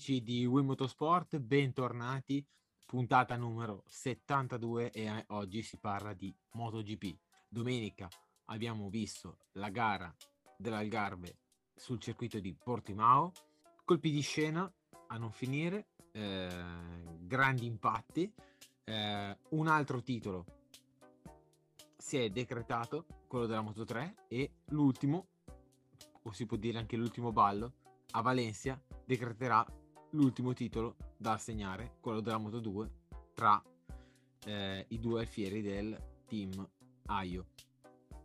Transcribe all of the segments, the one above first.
amici di Wii Motorsport, bentornati. Puntata numero 72 e eh, oggi si parla di MotoGP. Domenica abbiamo visto la gara dell'Algarve sul circuito di Portimao, colpi di scena a non finire, eh, grandi impatti, eh, un altro titolo si è decretato, quello della Moto 3 e l'ultimo, o si può dire anche l'ultimo ballo, a Valencia decreterà l'ultimo titolo da assegnare, quello della Moto 2, tra eh, i due alfieri del team Aio.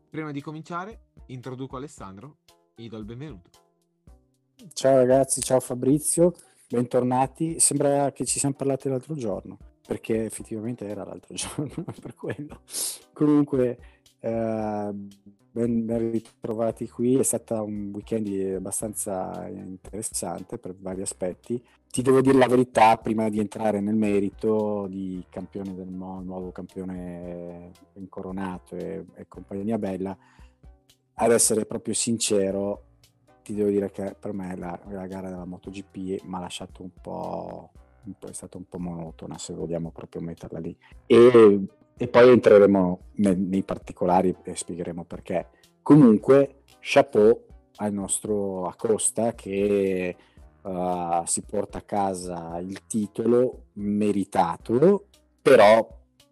Prima di cominciare, introduco Alessandro e gli do il benvenuto. Ciao ragazzi, ciao Fabrizio, bentornati. Sembra che ci siamo parlati l'altro giorno, perché effettivamente era l'altro giorno per quello. Comunque, ben, ben, ritrovati qui, è stato un weekend abbastanza interessante per vari aspetti. Ti devo dire la verità, prima di entrare nel merito di campione del mondo, nuovo campione incoronato e, e compagnia bella, ad essere proprio sincero, ti devo dire che per me la, la gara della MotoGP mi ha lasciato un po', un po', è stata un po' monotona se vogliamo proprio metterla lì. E e poi entreremo nei, particolari e spiegheremo perché. Comunque, chapeau al nostro Acosta che uh, si porta a casa il titolo meritato, però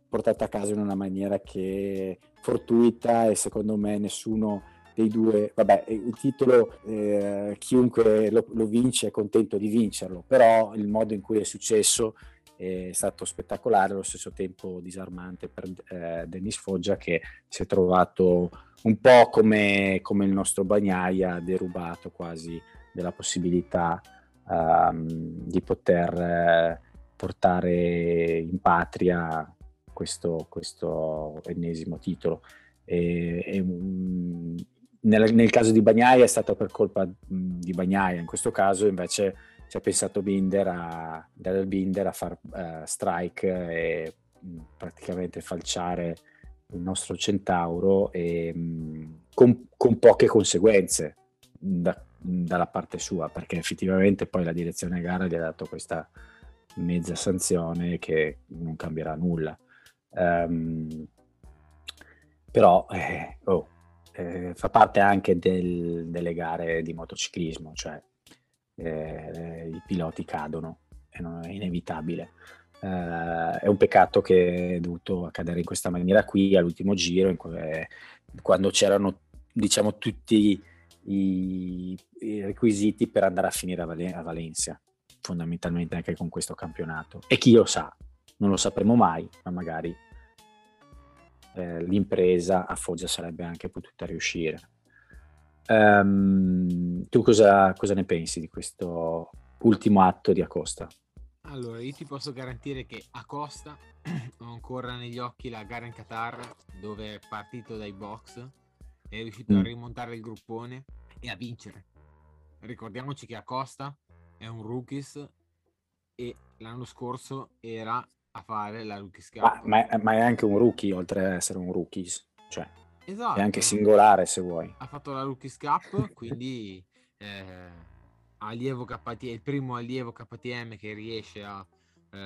portato a casa in una maniera che fortuita e secondo me nessuno dei due, vabbè, il titolo eh, chiunque lo, lo, vince è contento di vincerlo, però il modo in cui è successo è stato spettacolare, allo stesso tempo disarmante per eh, Dennis Foggia che si è trovato un po' come, come il nostro Bagnaia, derubato quasi della possibilità um, di poter eh, portare in patria questo, questo ennesimo titolo. E, e, nel, nel, caso di Bagnaia è stato per colpa di Bagnaia, in questo caso invece ci ha pensato Binder a, Daryl Binder a far uh, strike e mh, praticamente falciare il nostro centauro e, mh, con, con, poche conseguenze da, dalla parte sua perché effettivamente poi la direzione gara gli ha dato questa mezza sanzione che non cambierà nulla. Um, però eh, oh, eh, fa parte anche del, delle gare di motociclismo cioè eh, i piloti cadono è inevitabile. Eh, è un peccato che è dovuto accadere in questa maniera qui all'ultimo giro, que- quando c'erano diciamo tutti i, i, requisiti per andare a finire a, Val- a Valencia, fondamentalmente anche con questo campionato. E chi lo sa, non lo sapremo mai, ma magari eh, l'impresa a Foggia sarebbe anche potuta riuscire. Um, tu cosa, cosa, ne pensi di questo ultimo atto di Acosta? Allora, io ti posso garantire che Acosta ho ancora negli occhi la gara in Qatar dove è partito dai box, è riuscito mm. a rimontare il gruppone e a vincere. Ricordiamoci che Acosta è un rookies e l'anno scorso era a fare la rookies cup. Ma, ma, è, ma è anche un rookie oltre ad essere un rookies, cioè Esatto. E anche singolare se vuoi. Ha fatto la Rookies Cup, quindi eh, allievo KTM, il primo allievo KTM che riesce a eh,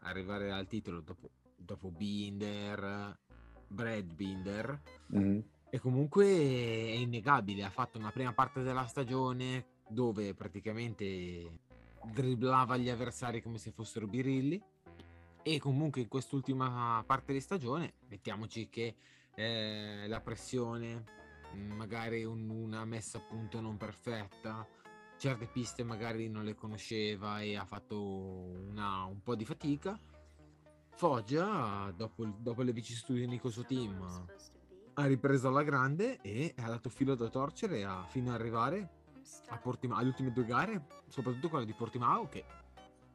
arrivare al titolo dopo, dopo Binder, Brad Binder. Mm-hmm. E comunque è innegabile, ha fatto una prima parte della stagione dove praticamente dribblava gli avversari come se fossero birilli e comunque in quest'ultima parte di stagione mettiamoci che eh, la pressione, mm, magari un, una messa a punto non perfetta, certe piste magari non le conosceva e ha fatto una, un po' di fatica. Foggia, dopo, dopo le vicissitudini con il suo team, ha ripreso alla grande e ha dato filo da torcere a, fino ad arrivare a Portimao, alle ultime due gare, soprattutto quella di Portimao, che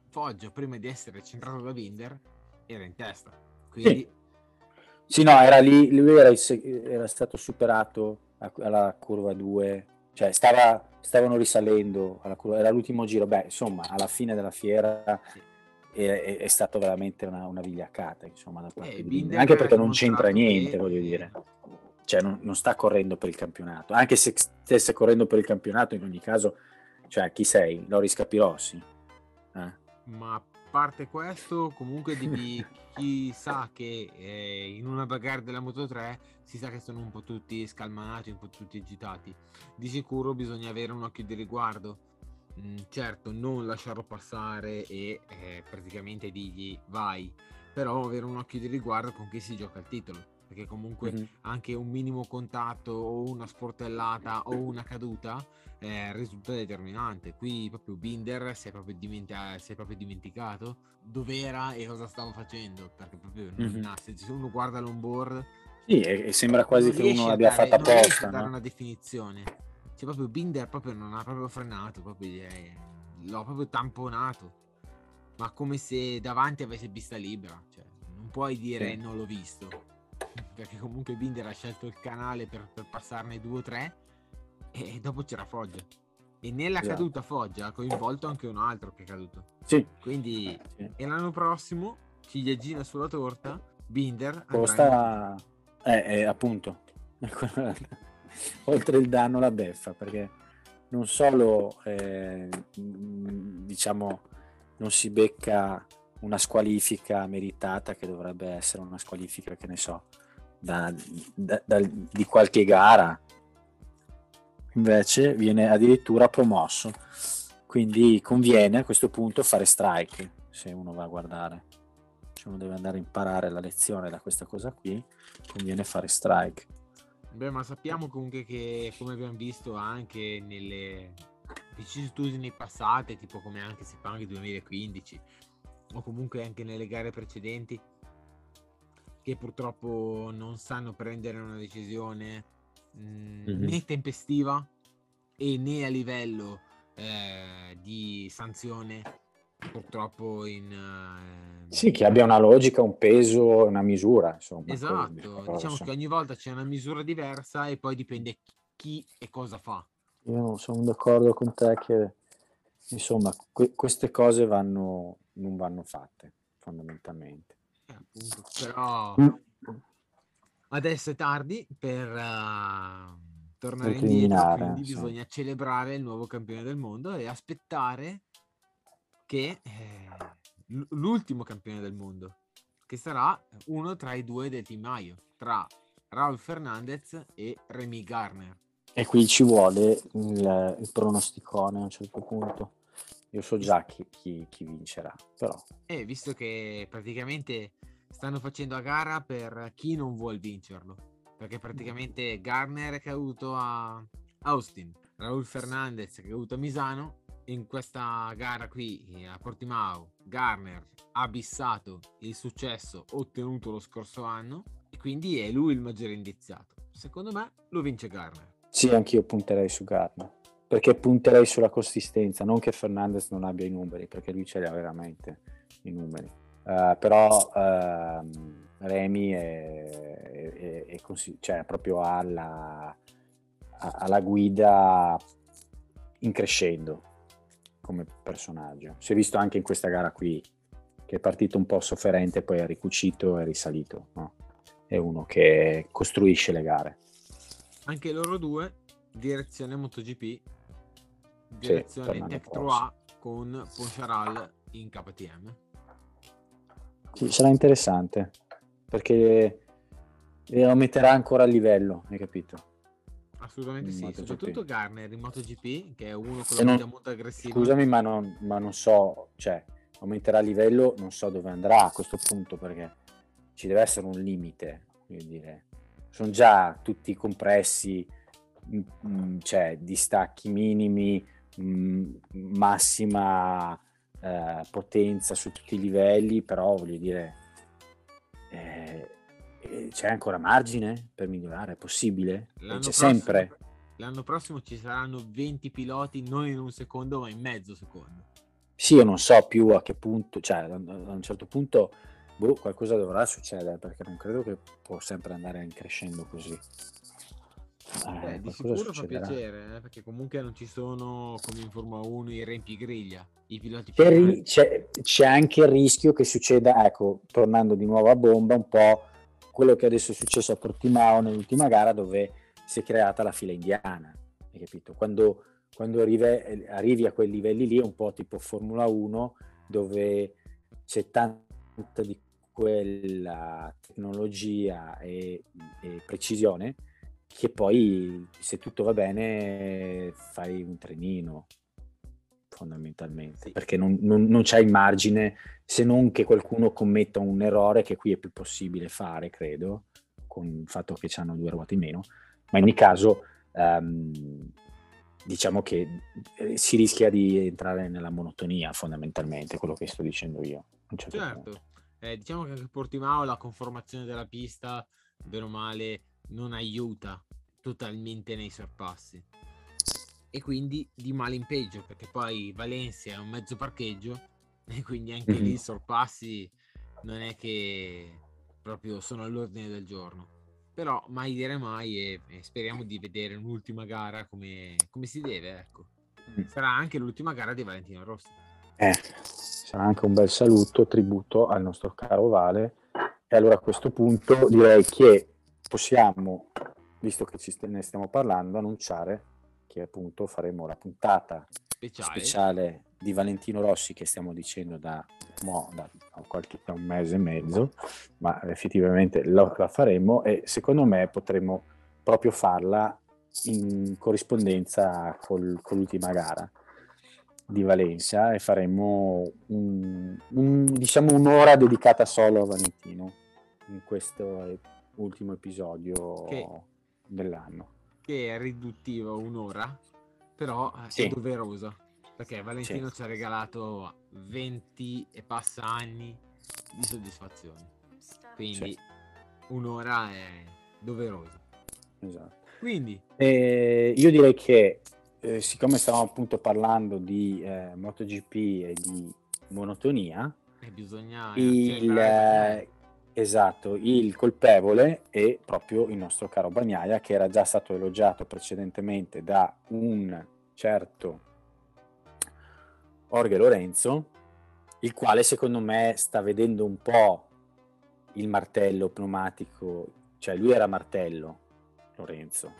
Foggia, prima di essere centrato da Binder, era in testa. Quindi sì sì, no, era lì, lui era, era stato superato alla curva 2, cioè stava, stavano risalendo alla curva, era l'ultimo giro, beh, insomma, alla fine della fiera è, è, è stato veramente una, una vigliaccata, insomma, da parte eh, di anche perché non c'entra niente, voglio dire. Cioè, non, non, sta correndo per il campionato, anche se stesse correndo per il campionato, in ogni caso, cioè, chi sei? Loris Capirossi? Eh. Ma parte questo, comunque devi, chi sa che eh, in una bagarre della Moto 3 si sa che sono un po' tutti scalmanati, un po' tutti agitati. Di sicuro bisogna avere un occhio di riguardo. Mm, certo, non lasciarlo passare e eh, praticamente dirgli vai, però avere un occhio di riguardo con chi si gioca il titolo perché comunque mm-hmm. anche un minimo contatto o una sportellata o una caduta eh, risulta determinante. Qui proprio Binder si è proprio, dimentica- si è proprio dimenticato dove era e cosa stava facendo, perché proprio mm-hmm. ha, se uno guarda l'onboard... Sì, e, e sembra quasi che uno l'abbia fatta apposta. Non dare una definizione. Cioè proprio Binder proprio non ha proprio frenato, proprio, eh, l'ho proprio tamponato. Ma come se davanti avesse vista libera. Cioè, non puoi dire sì. non l'ho visto perché comunque Binder ha scelto il canale per, per passarne due o tre e dopo c'era Foggia e nella esatto. caduta Foggia ha coinvolto anche un altro che è caduto sì. quindi sì. e l'anno prossimo ciliegina sulla torta Binder costa in... eh, eh, appunto oltre il danno la beffa perché non solo eh, diciamo non si becca una squalifica meritata che dovrebbe essere una squalifica che ne so da, da, da, di qualche gara. Invece viene addirittura promosso. Quindi conviene a questo punto fare strike se uno va a guardare. Se uno deve andare a imparare la lezione da questa cosa qui conviene fare strike. Beh ma sappiamo comunque che come abbiamo visto anche nelle vicissitudini passate tipo come anche si fa anche 2015 o comunque anche nelle gare precedenti che purtroppo non sanno prendere una decisione mh, mm-hmm. né tempestiva e né a livello eh, di sanzione purtroppo in eh... sì che abbia una logica un peso una misura insomma esatto diciamo che ogni volta c'è una misura diversa e poi dipende chi e cosa fa io sono d'accordo con te che insomma que- queste cose vanno non vanno fatte fondamentalmente. Eh, appunto, però mm. adesso è tardi per uh, tornare indietro, quindi sì. bisogna celebrare il nuovo campione del mondo e aspettare che eh, l'ultimo campione del mondo, che sarà uno tra i due del Team Maio, tra Raul Fernandez e Remy Garner. E qui ci vuole il, il pronosticone a un certo punto. Io so già chi, chi, chi vincerà, però. Eh, visto che praticamente stanno facendo a gara per chi non vuole vincerlo. Perché praticamente Garner è caduto a Austin, Raul Fernandez è caduto a Misano. In questa gara qui eh, a Portimao, Garner ha bissato il successo ottenuto lo scorso anno e quindi è lui il maggiore indiziato. Secondo me lo vince Garner. Sì, anch'io punterei su Garner perché punterei sulla consistenza, non che Fernandez non abbia i numeri, perché lui ce li ha veramente i numeri. Uh, però uh, Remy è, è, è così, cioè proprio alla, alla guida in crescendo come personaggio. Si è visto anche in questa gara qui che è partito un po' sofferente, poi è ricucito e risalito. No? È uno che costruisce le gare. Anche loro due, direzione MotoGP, direzione sì, Tech 3A con Poncharal in KTM. Sì, sarà interessante perché lo metterà ancora a livello, hai capito? Assolutamente in sì, MotoGP. soprattutto Garner in MotoGP che è uno con la non, molto aggressiva. Scusami, ma non, ma non so, cioè aumenterà a livello, non so dove andrà a questo punto perché ci deve essere un limite, voglio dire. Sono già tutti compressi, mh, mh, cioè distacchi minimi, massima eh, potenza su tutti i livelli, però voglio dire, eh, eh, c'è ancora margine per migliorare, è possibile? L'anno c'è prossimo, sempre. L'anno prossimo ci saranno 20 piloti, non in un secondo, ma in mezzo secondo. Sì, io non so più a che punto, cioè a un certo punto boh, qualcosa dovrà succedere perché non credo che può sempre andare in crescendo così. Eh, eh, di sicuro succederà? fa piacere, eh, perché comunque non ci sono come in Formula 1 i riempigriglia, i piloti c'è, ri- c'è, c'è, anche il rischio che succeda, ecco, tornando di nuovo a bomba, un po' quello che adesso è successo a Portimao nell'ultima gara dove si è creata la fila indiana, hai capito? Quando, quando arrivi, arrivi a quei livelli lì è un po' tipo Formula 1 dove c'è tanta di quella tecnologia e, e, precisione che poi se tutto va bene fai un trenino fondamentalmente sì. perché non, non, non c'è il margine se non che qualcuno commetta un errore che qui è più possibile fare credo con il fatto che hanno due ruote in meno ma in ogni caso um, diciamo che eh, si rischia di entrare nella monotonia fondamentalmente quello che sto dicendo io certo, certo. Eh, diciamo che anche Portimao la conformazione della pista bene o male non aiuta totalmente nei sorpassi. E quindi di male in peggio perché poi Valencia è un mezzo parcheggio e quindi anche mm-hmm. lì i sorpassi non è che proprio sono all'ordine del giorno. Però mai dire mai e, e speriamo di vedere un'ultima gara come, come si deve ecco. Mm. sarà anche l'ultima gara di Valentino Rossi. Eh, sarà anche un bel saluto tributo al nostro caro Vale. E allora a questo punto direi che possiamo visto che ci ne stiamo parlando annunciare che appunto faremo la puntata speciale. speciale, di Valentino Rossi che stiamo dicendo da, mo, da, qualche, da un mese e mezzo, ma effettivamente lo, la faremo e secondo me potremo proprio farla in corrispondenza col, con l'ultima gara di Valencia e faremo un, un, diciamo un'ora dedicata solo a Valentino in questo ultimo episodio che, dell'anno. Che è riduttivo un'ora, però sì. è doverosa perché Valentino sì. ci ha regalato 20 e passa anni di soddisfazione. Quindi sì. un'ora è doverosa. Esatto. Quindi eh, io direi che eh, siccome stavamo appunto parlando di eh, MotoGP e di monotonia, e bisogna il, eh, esatto, il colpevole è proprio il nostro caro Bagnaia che era già stato elogiato precedentemente da un certo Orge Lorenzo, il quale secondo me sta vedendo un po' il martello pneumatico, cioè lui era martello, Lorenzo,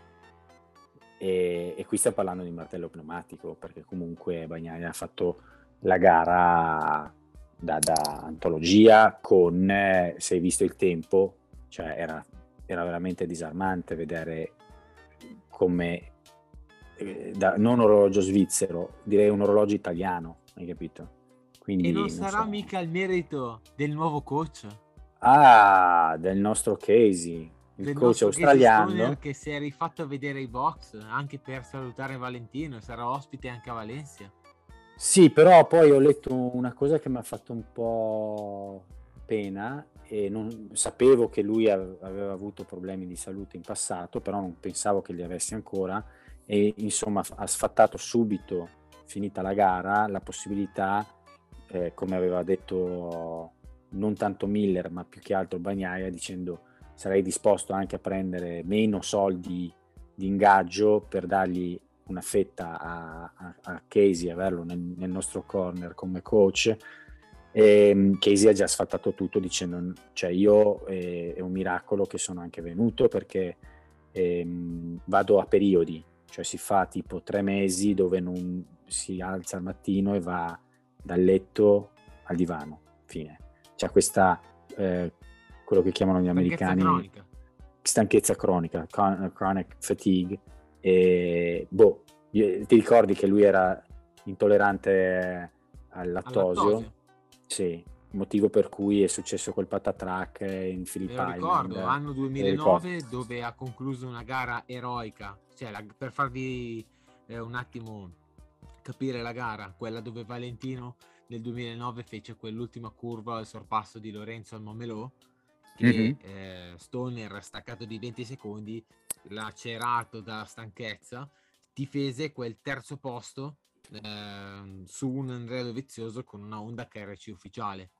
e, e qui stiamo parlando di martello pneumatico perché comunque Bagnaia ha fatto la gara da, da antologia con, eh, se hai visto il tempo, cioè era, era veramente disarmante vedere come eh, da, non orologio svizzero, direi un orologio italiano, hai capito? Quindi, e non, non sarà so. mica il merito del nuovo coach? Ah, del nostro Casey, il del coach australiano. Che si è rifatto a vedere i box anche per salutare Valentino, sarà ospite anche a Valencia. Sì, però poi ho letto una cosa che mi ha fatto un po' pena e non sapevo che lui aveva avuto problemi di salute in passato, però non pensavo che li avesse ancora e insomma ha sfattato subito, finita la gara, la possibilità, eh, come aveva detto non tanto Miller ma più che altro Bagnaia, dicendo sarei disposto anche a prendere meno soldi di ingaggio per dargli una fetta a, a, a Casey, averlo nel, nel, nostro corner come coach. E ehm, Casey ha già sfattato tutto dicendo cioè io eh, è un miracolo che sono anche venuto perché eh, vado a periodi cioè si fa tipo tre mesi dove non si alza al mattino e va dal letto al divano, fine. C'è questa, eh, quello che chiamano gli americani, cronica. stanchezza cronica, chronic fatigue, e boh, ti ricordi che lui era intollerante al lattosio? Al lattosio? Sì, motivo per cui è successo quel patatrack in Filippine. ricordo, anno 2009 dove ha concluso una gara eroica, cioè la, per farvi eh, un attimo capire la gara, quella dove Valentino nel 2009 fece quell'ultima curva al sorpasso di Lorenzo al Momelò che mm-hmm. eh, Stoner staccato di 20 secondi lacerato da stanchezza difese quel terzo posto eh, su un Andrea Dovizioso con una Honda KRC ufficiale.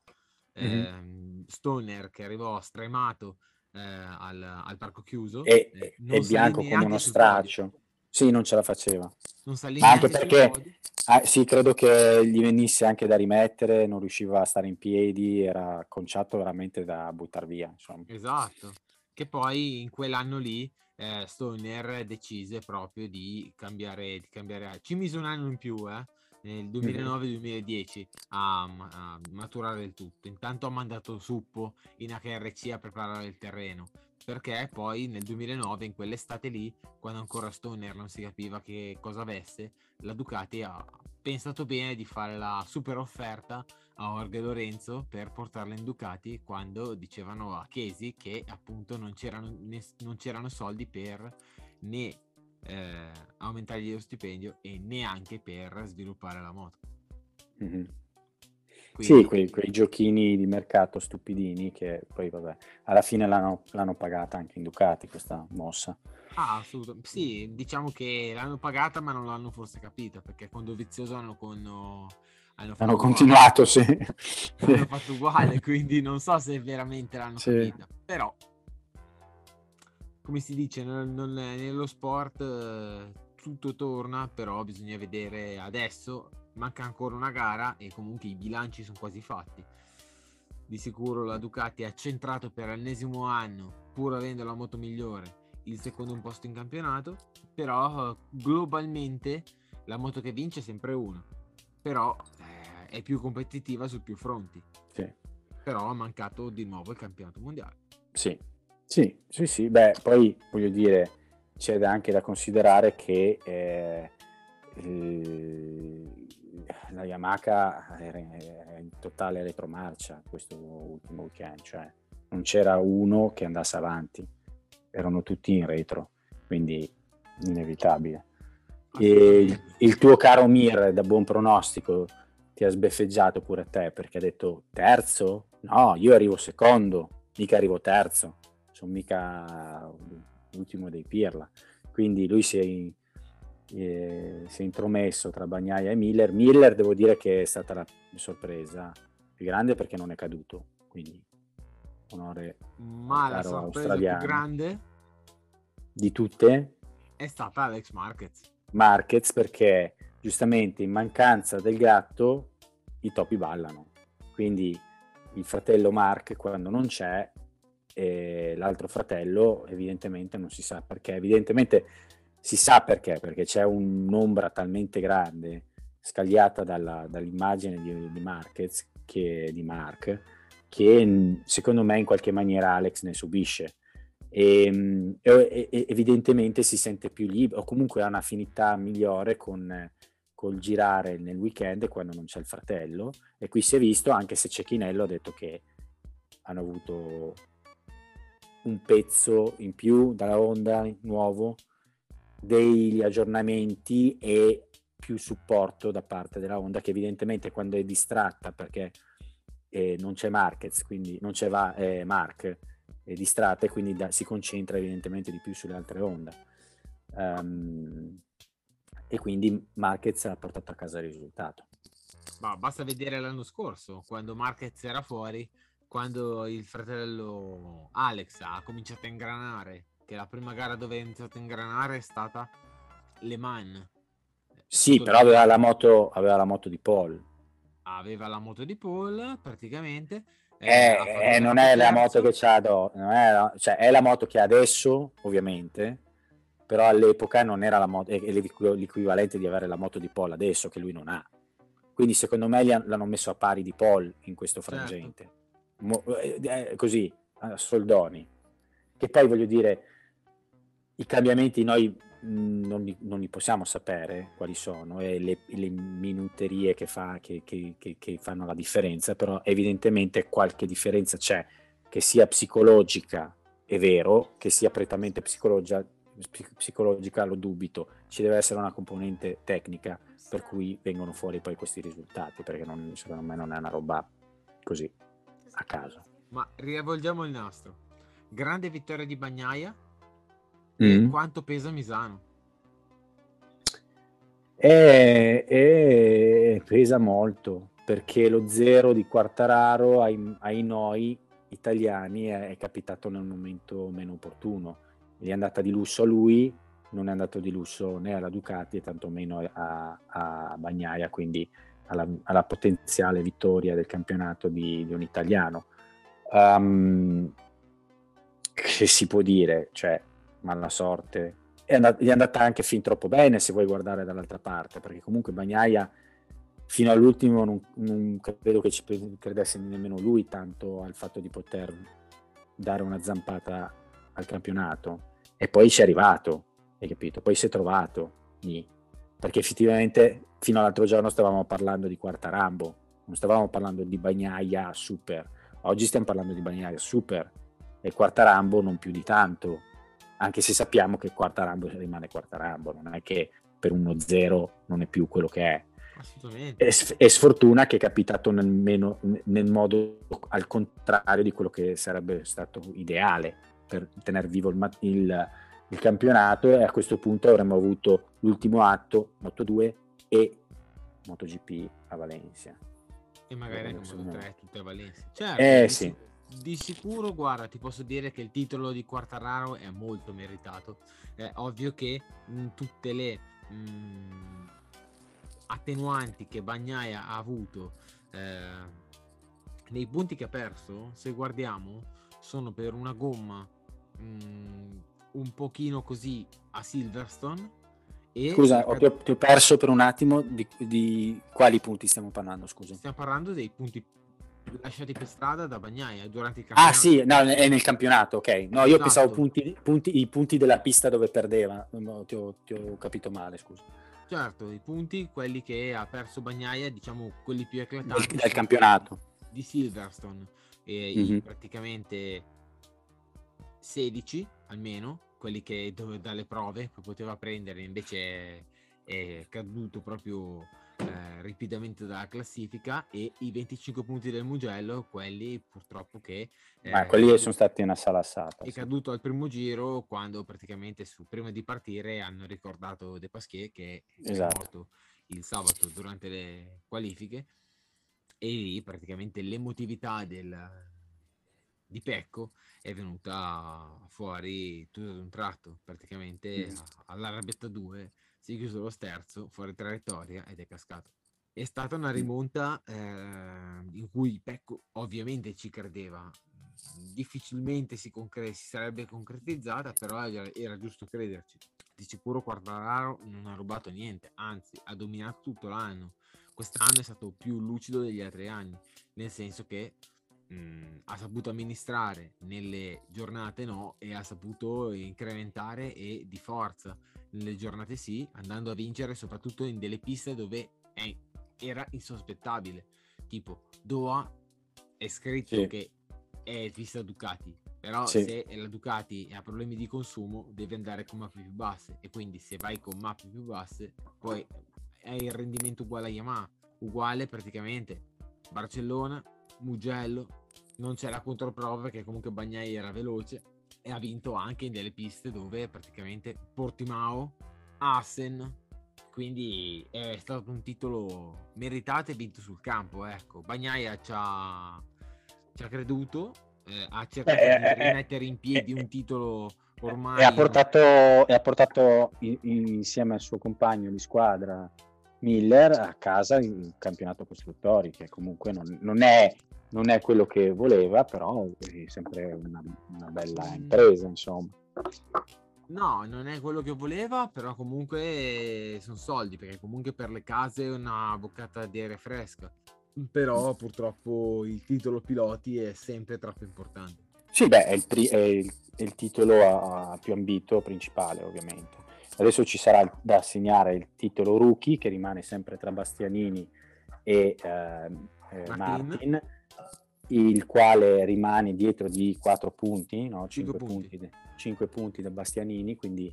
Mm-hmm. Stoner che arrivò stremato eh, al, al, parco chiuso e, eh, è bianco come uno straccio. Sì non ce la faceva. Ma anche perché ah, sì credo che gli venisse anche da rimettere non riusciva a stare in piedi era conciato veramente da buttare via insomma. esatto. Che poi in quell'anno lì eh, Stoner decise proprio di cambiare, di cambiare ci mise un anno in più eh nel 2009-2010 a, a, maturare il tutto. Intanto ha mandato Suppo in HRC a preparare il terreno, perché poi nel 2009, in quell'estate lì, quando ancora Stoner non si capiva che cosa avesse, la Ducati ha pensato bene di fare la super offerta a Jorge Lorenzo per portarla in Ducati quando dicevano a Chesi che appunto non c'erano, ne, non c'erano soldi per né eh, aumentargli lo stipendio e neanche per sviluppare la moto. Mm-hmm. Sì, quei, quei, giochini di mercato stupidini che poi vabbè, alla fine l'hanno, l'hanno pagata anche in Ducati questa mossa. Ah, assolutamente. Sì, diciamo che l'hanno pagata ma non l'hanno forse capita perché con Dovizioso hanno, con, hanno, hanno continuato, sì. Hanno fatto uguale, quindi non so se veramente l'hanno sì. capita. Però come si dice, non, non, nello sport eh, tutto torna, però bisogna vedere adesso, manca ancora una gara e comunque i bilanci sono quasi fatti. Di sicuro la Ducati ha centrato per l'ennesimo anno, pur avendo la moto migliore, il secondo posto in campionato, però globalmente la moto che vince è sempre una, però eh, è più competitiva su più fronti. Sì. Però ha mancato di nuovo il campionato mondiale. Sì, sì, sì, sì, beh, poi voglio dire, c'è anche da considerare che eh, la Yamaha era in totale retromarcia questo ultimo weekend, cioè non c'era uno che andasse avanti, erano tutti in retro, quindi inevitabile. E il, il tuo caro Mir, da buon pronostico, ti ha sbeffeggiato pure a te perché ha detto terzo? No, io arrivo secondo, mica arrivo terzo sono mica l'ultimo dei Pirla. Quindi lui si è, eh, si è intromesso tra Bagnaia e Miller. Miller devo dire che è stata la sorpresa più grande perché non è caduto, quindi onore Ma la sorpresa più grande di tutte è stata Alex Marquez. Marquez perché giustamente in mancanza del gatto i topi ballano. Quindi il fratello Mark quando non c'è e l'altro fratello evidentemente non si sa perché, evidentemente si sa perché, perché c'è un'ombra talmente grande scagliata dalla, dall'immagine di, di Marquez, che, di Mark, che secondo me in qualche maniera Alex ne subisce. E, e, e evidentemente si sente più libero o comunque ha un'affinità migliore con col girare nel weekend quando non c'è il fratello e qui si è visto anche se Cecchinello ha detto che hanno avuto un pezzo in più dalla Honda nuovo, degli aggiornamenti e più supporto da parte della Honda che evidentemente quando è distratta perché eh, non c'è Marquez, quindi non c'è va- eh, Mark, è distratta e quindi da- si concentra evidentemente di più sulle altre Honda. Um, e quindi Marquez ha portato a casa il risultato. Ma basta vedere l'anno scorso, quando Marquez era fuori, quando il fratello Alex ha cominciato a ingranare, che la prima gara dove è iniziato a ingranare è stata Le Mans. Sì, Tutto però aveva la, moto, aveva la moto di Paul. Aveva la moto di Paul praticamente. Eh, eh, non è la moto che c'ha, do, è, la, cioè è la moto che ha adesso, ovviamente, però all'epoca non era la moto, è l'equivalente di avere la moto di Paul adesso che lui non ha. Quindi secondo me l'hanno messo a pari di Paul in questo certo. frangente. Certo eh, eh, così, a soldoni. Che poi voglio dire, i cambiamenti noi non li, non li possiamo sapere quali sono e le, le minuterie che, fa, che, che, che, fanno la differenza, però evidentemente qualche differenza c'è, che sia psicologica, è vero, che sia prettamente psicologica, psicologica lo dubito, ci deve essere una componente tecnica per cui vengono fuori poi questi risultati, perché non, secondo me non è una roba così a caso. Ma riavvolgiamo il nastro. Grande vittoria di Bagnaia. Mm. quanto pesa Misano? E, e pesa molto perché lo zero di Quartararo ai, ai noi italiani è, è, capitato nel momento meno opportuno. Gli è andata di lusso a lui, non è andato di lusso né alla Ducati e tantomeno a, a Bagnaia, quindi alla, alla potenziale vittoria del campionato di, di un italiano. Um, che si può dire, cioè, mala sorte. È andata, gli è andata anche fin troppo bene se vuoi guardare dall'altra parte, perché comunque Bagnaia fino all'ultimo non, non credo che ci credesse nemmeno lui tanto al fatto di poter dare una zampata al campionato. E poi ci è arrivato, hai capito? Poi si è trovato lì, perché effettivamente fino all'altro giorno stavamo parlando di Quartarambo, non stavamo parlando di Bagnaia super, oggi stiamo parlando di Bagnaia super. E Quartarambo non più di tanto, anche se sappiamo che Quartarambo rimane Quartarambo, non è che per 1-0 non è più quello che è. Assolutamente. È, è sfortuna che è capitato nel, meno, nel modo al contrario di quello che sarebbe stato ideale per tenere vivo il, il, il campionato e a questo punto avremmo avuto l'ultimo atto, Moto 2 e MotoGP a Valencia. E magari anche Moto 3 tutte a Valencia. Certo, eh, sì. Di sicuro, guarda, ti posso dire che il titolo di Quartararo è molto meritato. È ovvio che in tutte le mh, mm, attenuanti che Bagnaia ha avuto eh, nei punti che ha perso, se guardiamo, sono per una gomma mh, mm, un pochino così a Silverstone. E scusa, ho, ti ho perso per un attimo di, di, quali punti stiamo parlando, scusa. Stiamo parlando dei punti lasciati per strada da Bagnaia durante il ah, campionato. Ah sì, no, è nel campionato, ok. No, io esatto. pensavo punti, punti, i punti della pista dove perdeva, ti ho, ti ho capito male, scusa. Certo, i punti, quelli che ha perso Bagnaia, diciamo quelli più eclatanti. Del, del campionato. Di Silverstone. E mm-hmm. praticamente 16 almeno, quelli che dove, dalle prove poteva prendere, invece è caduto proprio eh, rapidamente dalla classifica e i 25 punti del Mugello, quelli purtroppo che... Eh, Ma quelli sono stati una salassata. È sì. caduto al primo giro quando praticamente su, prima di partire hanno ricordato De Pasquier che esatto. è morto il sabato durante le qualifiche e lì praticamente l'emotività del, di Pecco è venuta fuori tutto ad un tratto, praticamente mm. all'arrabbietta 2 si è chiuso lo sterzo fuori traiettoria ed è cascato. È stata una rimonta eh, in cui Pecco ovviamente ci credeva, difficilmente si, concre- si sarebbe concretizzata, però era, era, giusto crederci. Di sicuro Quartararo non ha rubato niente, anzi ha dominato tutto l'anno. Quest'anno è stato più lucido degli altri anni, nel senso che mh, ha saputo amministrare nelle giornate no e ha saputo incrementare e di forza nelle giornate sì, andando a vincere soprattutto in delle piste dove è, era insospettabile. Tipo Doha è scritto sì. che è pista Ducati, però sì. se la Ducati ha problemi di consumo deve andare con mappe più basse e quindi se vai con mappe più basse poi hai il rendimento uguale a Yamaha, uguale praticamente Barcellona, Mugello, non c'era controprova perché comunque Bagnai era veloce e ha vinto anche in delle piste dove praticamente Portimao, Assen, quindi è stato un titolo meritato e vinto sul campo. Ecco, Bagnaia ci ha, ci ha creduto, eh, ha cercato eh, di eh, rimettere in piedi eh, un titolo ormai. E ha portato, e ha portato in, insieme al suo compagno di squadra Miller a casa il campionato costruttori, che comunque non, non è non è quello che voleva, però è sempre una, una bella impresa, insomma. No, non è quello che voleva, però comunque sono soldi, perché comunque per le case è una boccata di aria fresca. Però purtroppo il titolo piloti è sempre troppo importante. Sì, beh, è il, pri- è il, è il titolo a, a più ambito principale, ovviamente. Adesso ci sarà da assegnare il titolo rookie, che rimane sempre tra Bastianini e eh, eh, Martin. Martin il quale rimane dietro di 4 punti, no? 5, punti. punti, 5 punti da Bastianini, quindi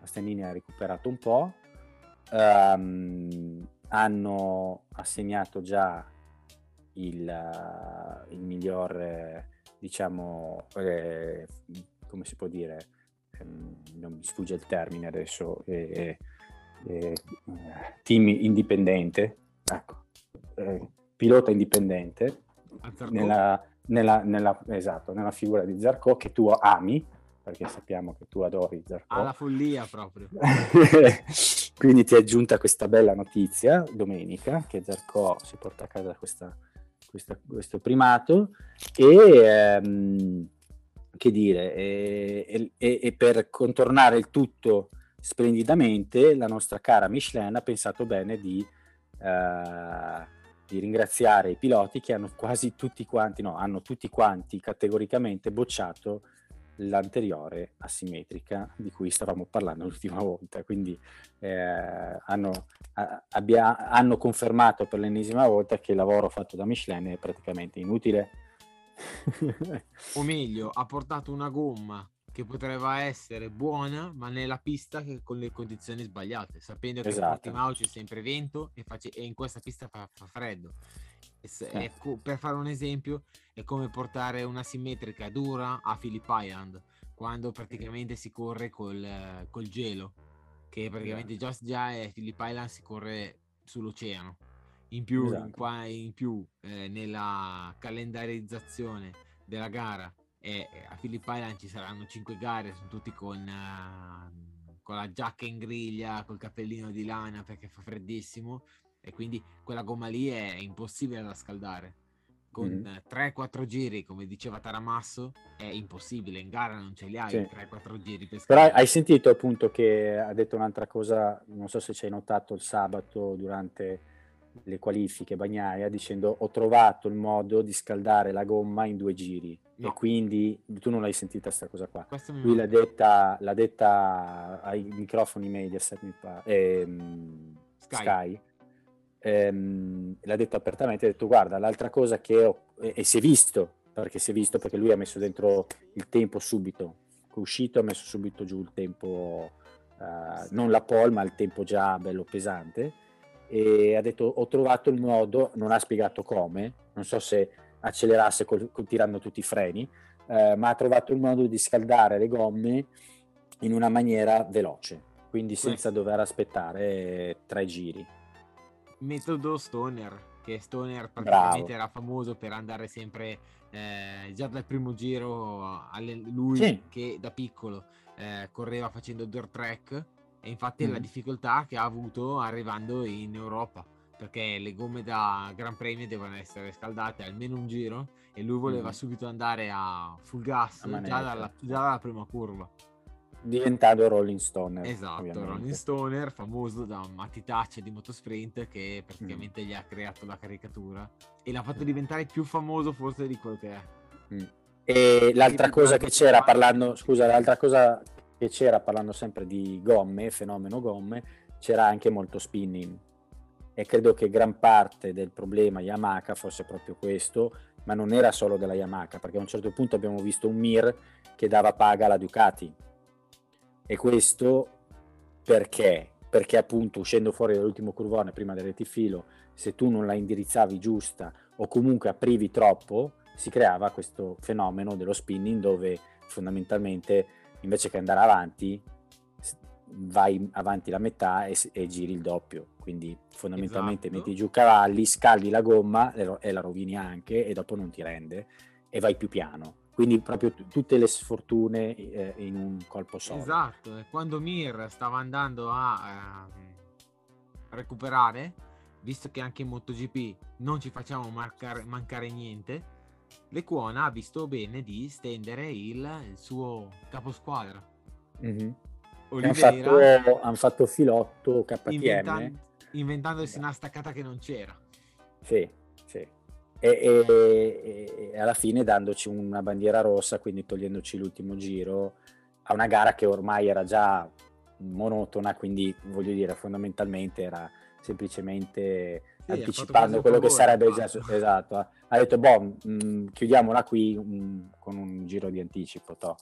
Bastianini ha recuperato un po'. Um, hanno assegnato già il, uh, il miglior, eh, diciamo, eh, come si può dire, ehm, non mi sfugge il termine adesso, eh, eh, team indipendente, ecco, eh, pilota indipendente nella, nella, nella, esatto, nella figura di Zarco che tu ami, perché sappiamo che tu adori Zarco. Alla follia proprio. Quindi ti è giunta questa bella notizia domenica che Zarco si porta a casa questa, questa, questo primato e ehm, che dire, e, e, e per contornare il tutto splendidamente la nostra cara Michelin ha pensato bene di eh, di ringraziare i piloti che hanno quasi tutti quanti, no, hanno tutti quanti categoricamente bocciato l'anteriore asimmetrica di cui stavamo parlando l'ultima volta. Quindi eh, hanno, abbia, hanno, confermato per l'ennesima volta che il lavoro fatto da Michelin è praticamente inutile. o meglio, ha portato una gomma che potrebbe essere buona, ma nella pista con le condizioni sbagliate, sapendo che esatto. in Portimao c'è sempre vento e, face- e in questa pista fa, fa freddo. Sì. Ecco, per fare un esempio, è come portare una simmetrica dura a Phillip Island quando praticamente si corre col, col gelo, che praticamente già, già è Phillip Island si corre sull'oceano. In più, esatto. qua, in più eh, nella calendarizzazione della gara e a Phillip Island ci saranno 5 gare, sono tutti con, uh, con la giacca in griglia, col cappellino di lana perché fa freddissimo e quindi quella gomma lì è impossibile da scaldare. Con mm-hmm. 3-4 giri, come diceva Taramasso, è impossibile, in gara non ce li hai sì. 3-4 giri per Però hai sentito appunto che ha detto un'altra cosa, non so se ci hai notato il sabato durante le qualifiche Bagnaia dicendo ho trovato il modo di scaldare la gomma in due giri no. e quindi tu non l'hai sentita questa cosa qua. Lui l'ha detta, l'ha detta ai microfoni Mediaset ehm, Sky, Sky. Ehm, l'ha detto apertamente ha detto guarda l'altra cosa che ho e, e si è visto perché si è visto perché lui ha messo dentro il tempo subito. È uscito ha messo subito giù il tempo uh, non la pole ma il tempo già bello pesante e ha detto ho trovato il modo, non ha spiegato come, non so se accelerasse col, col, tirando tutti i freni, eh, ma ha trovato il modo di scaldare le gomme in una maniera veloce, quindi senza dover aspettare tre giri. Metodo Stoner, che Stoner praticamente Bravo. era famoso per andare sempre eh, già dal primo giro, alle, lui sì. che da piccolo eh, correva facendo dirt track e infatti mm. è la difficoltà che ha avuto arrivando in Europa, perché le gomme da Gran Premio devono essere scaldate almeno un giro e lui voleva mm. subito andare a full gas a già, dalla, già dalla prima curva diventato Rolling Stoner. Esatto, ovviamente. Rolling Stoner, famoso da matitaccia di motosprint che praticamente mm. gli ha creato la caricatura e l'ha fatto diventare più famoso forse di quello che è. Mm. E l'altra cosa che c'era parlando, scusa, l'altra cosa che c'era, parlando sempre di gomme, fenomeno gomme, c'era anche molto spinning. E credo che gran parte del problema Yamaha fosse proprio questo, ma non era solo della Yamaha, perché a un certo punto abbiamo visto un Mir che dava paga alla Ducati. E questo perché? Perché appunto uscendo fuori dall'ultimo curvone prima del retifilo, se tu non la indirizzavi giusta o comunque aprivi troppo, si creava questo fenomeno dello spinning dove fondamentalmente invece che andare avanti vai avanti la metà e, e giri il doppio. Quindi fondamentalmente esatto. metti giù cavalli scaldi la gomma e la rovini anche e dopo non ti rende e vai più piano. Quindi proprio t- tutte le sfortune eh, in un colpo solo. Esatto. Quando Mir stava andando a eh, recuperare visto che anche in MotoGP non ci facciamo marcare, mancare niente Lecuona ha visto bene di stendere il, il suo caposquadra. Mm-hmm. Hanno fatto, han fatto, filotto KTM. Inventan- inventandosi una staccata che non c'era. Sì, sì. E, e, e, alla fine dandoci una bandiera rossa, quindi togliendoci l'ultimo giro a una gara che ormai era già monotona, quindi voglio dire, fondamentalmente era semplicemente sì, anticipando quello che sarebbe già esatto. Ha detto, boh, mh, mm, chiudiamola qui mh, mm, con un giro di anticipo, to,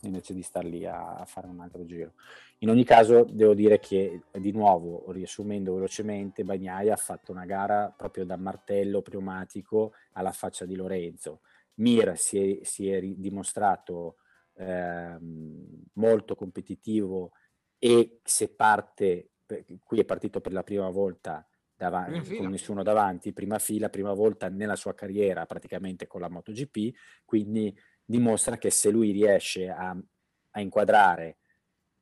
invece di star lì a, a, fare un altro giro. In ogni caso, devo dire che, di nuovo, riassumendo velocemente, Bagnaia ha fatto una gara proprio da martello pneumatico alla faccia di Lorenzo. Mir si è, si è dimostrato eh, molto competitivo e se parte, qui è partito per la prima volta davanti, con nessuno davanti, prima fila, prima volta nella sua carriera praticamente con la MotoGP, quindi dimostra che se lui riesce a, a inquadrare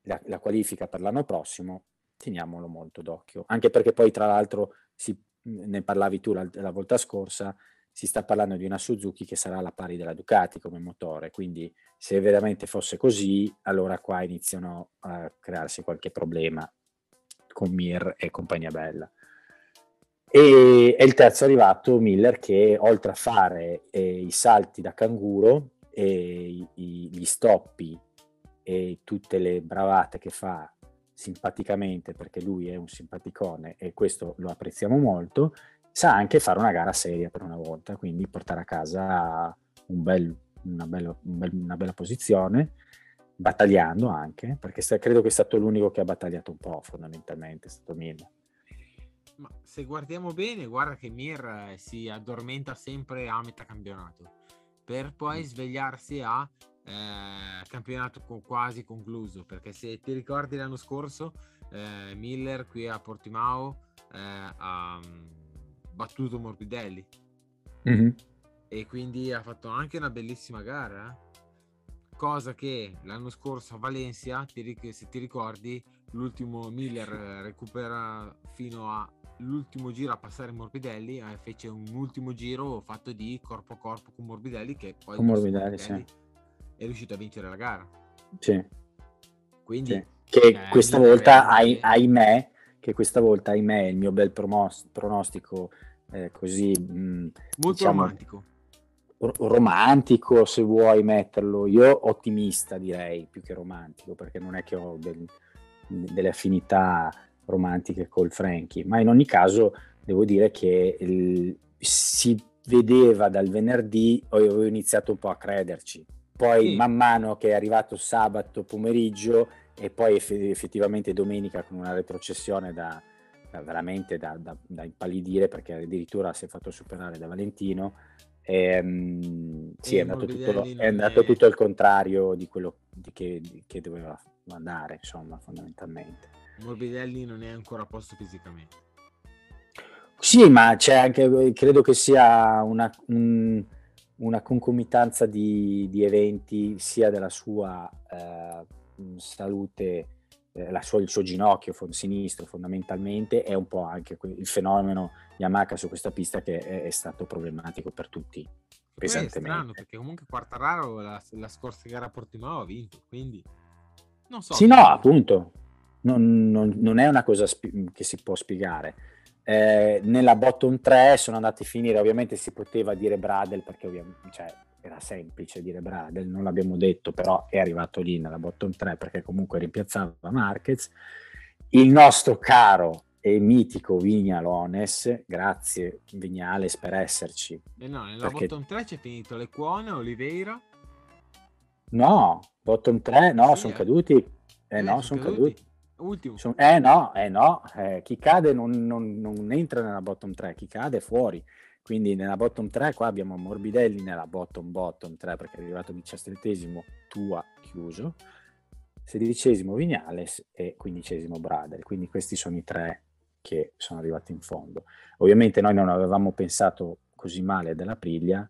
la, la, qualifica per l'anno prossimo, teniamolo molto d'occhio, anche perché poi tra l'altro si, ne parlavi tu la, la volta scorsa, si sta parlando di una Suzuki che sarà alla pari della Ducati come motore, quindi se veramente fosse così, allora qua iniziano a crearsi qualche problema con Mir e compagnia bella. E, e il terzo è arrivato Miller che oltre a fare eh, i salti da canguro e i, gli stoppi e tutte le bravate che fa simpaticamente perché lui è un simpaticone e questo lo apprezziamo molto, sa anche fare una gara seria per una volta, quindi portare a casa un bel, una, bella, un bel, una, bella, posizione, battagliando anche, perché credo che è stato l'unico che ha battagliato un po' fondamentalmente, è stato Miller. Ma se guardiamo bene, guarda che Mir eh, si addormenta sempre a metà campionato, per poi svegliarsi a eh, campionato quasi concluso, perché se ti ricordi l'anno scorso, eh, Miller qui a Portimao eh, ha mm, battuto Morbidelli. Mm-hmm. e quindi ha fatto anche una bellissima gara, cosa che l'anno scorso a Valencia, se ti ricordi, l'ultimo Miller recupera fino a l'ultimo giro a passare Morbidelli eh, fece un ultimo giro fatto di corpo a corpo con Morbidelli che poi Morbidelli, Morbidelli sì. è riuscito a vincere la gara sì quindi sì. che eh, questa volta ai, ahimè che questa volta ahimè il mio bel promos, pronostico eh, così mh, mm, molto diciamo, romantico romantico se vuoi metterlo io ottimista direi più che romantico perché non è che ho del, delle affinità romantiche col Frankie, ma in ogni caso devo dire che il, si vedeva dal venerdì, ho iniziato un po' a crederci. Poi sì. man mano che è arrivato sabato pomeriggio e poi effettivamente domenica con una retrocessione da, da veramente da, da, da, impallidire perché addirittura si è fatto superare da Valentino. E, um, sì, è andato, tutto, è andato, tutto, al contrario di quello di che, di che doveva andare, insomma, fondamentalmente. Morbidelli non è ancora a posto fisicamente. Sì, ma c'è anche, credo che sia una, un, una concomitanza di, di, eventi sia della sua eh, salute, eh, sua, il suo ginocchio sinistro fondamentalmente, è un po' anche il fenomeno Yamaha su questa pista che è, è stato problematico per tutti. Pesantemente. È strano perché comunque Quartararo la, la scorsa gara a Portimao ha vinto, quindi non so. Sì, no, appunto non, non, non è una cosa spi- che si può spiegare. Eh, nella bottom 3 sono andati a finire, ovviamente si poteva dire Bradel perché ovviamente cioè, era semplice dire Bradel, non l'abbiamo detto, però è arrivato lì nella bottom 3 perché comunque rimpiazzava Marquez. Il nostro caro e mitico Vignalones, grazie Vignales per esserci. Eh no, nella perché... bottom 3 c'è finito Lecuone, Oliveira. No, bottom 3 no, sì, sono eh. caduti. Eh, eh no, sono caduti. caduti. Ultimo. Eh no, eh no, eh, chi cade non, non, non, entra nella bottom 3, chi cade è fuori. Quindi nella bottom 3 qua abbiamo Morbidelli nella bottom bottom 3 perché è arrivato diciassettesimo, Tua chiuso, sedicesimo Vignales e quindicesimo Bradel. Quindi questi sono i tre che sono arrivati in fondo. Ovviamente noi non avevamo pensato così male della Priglia,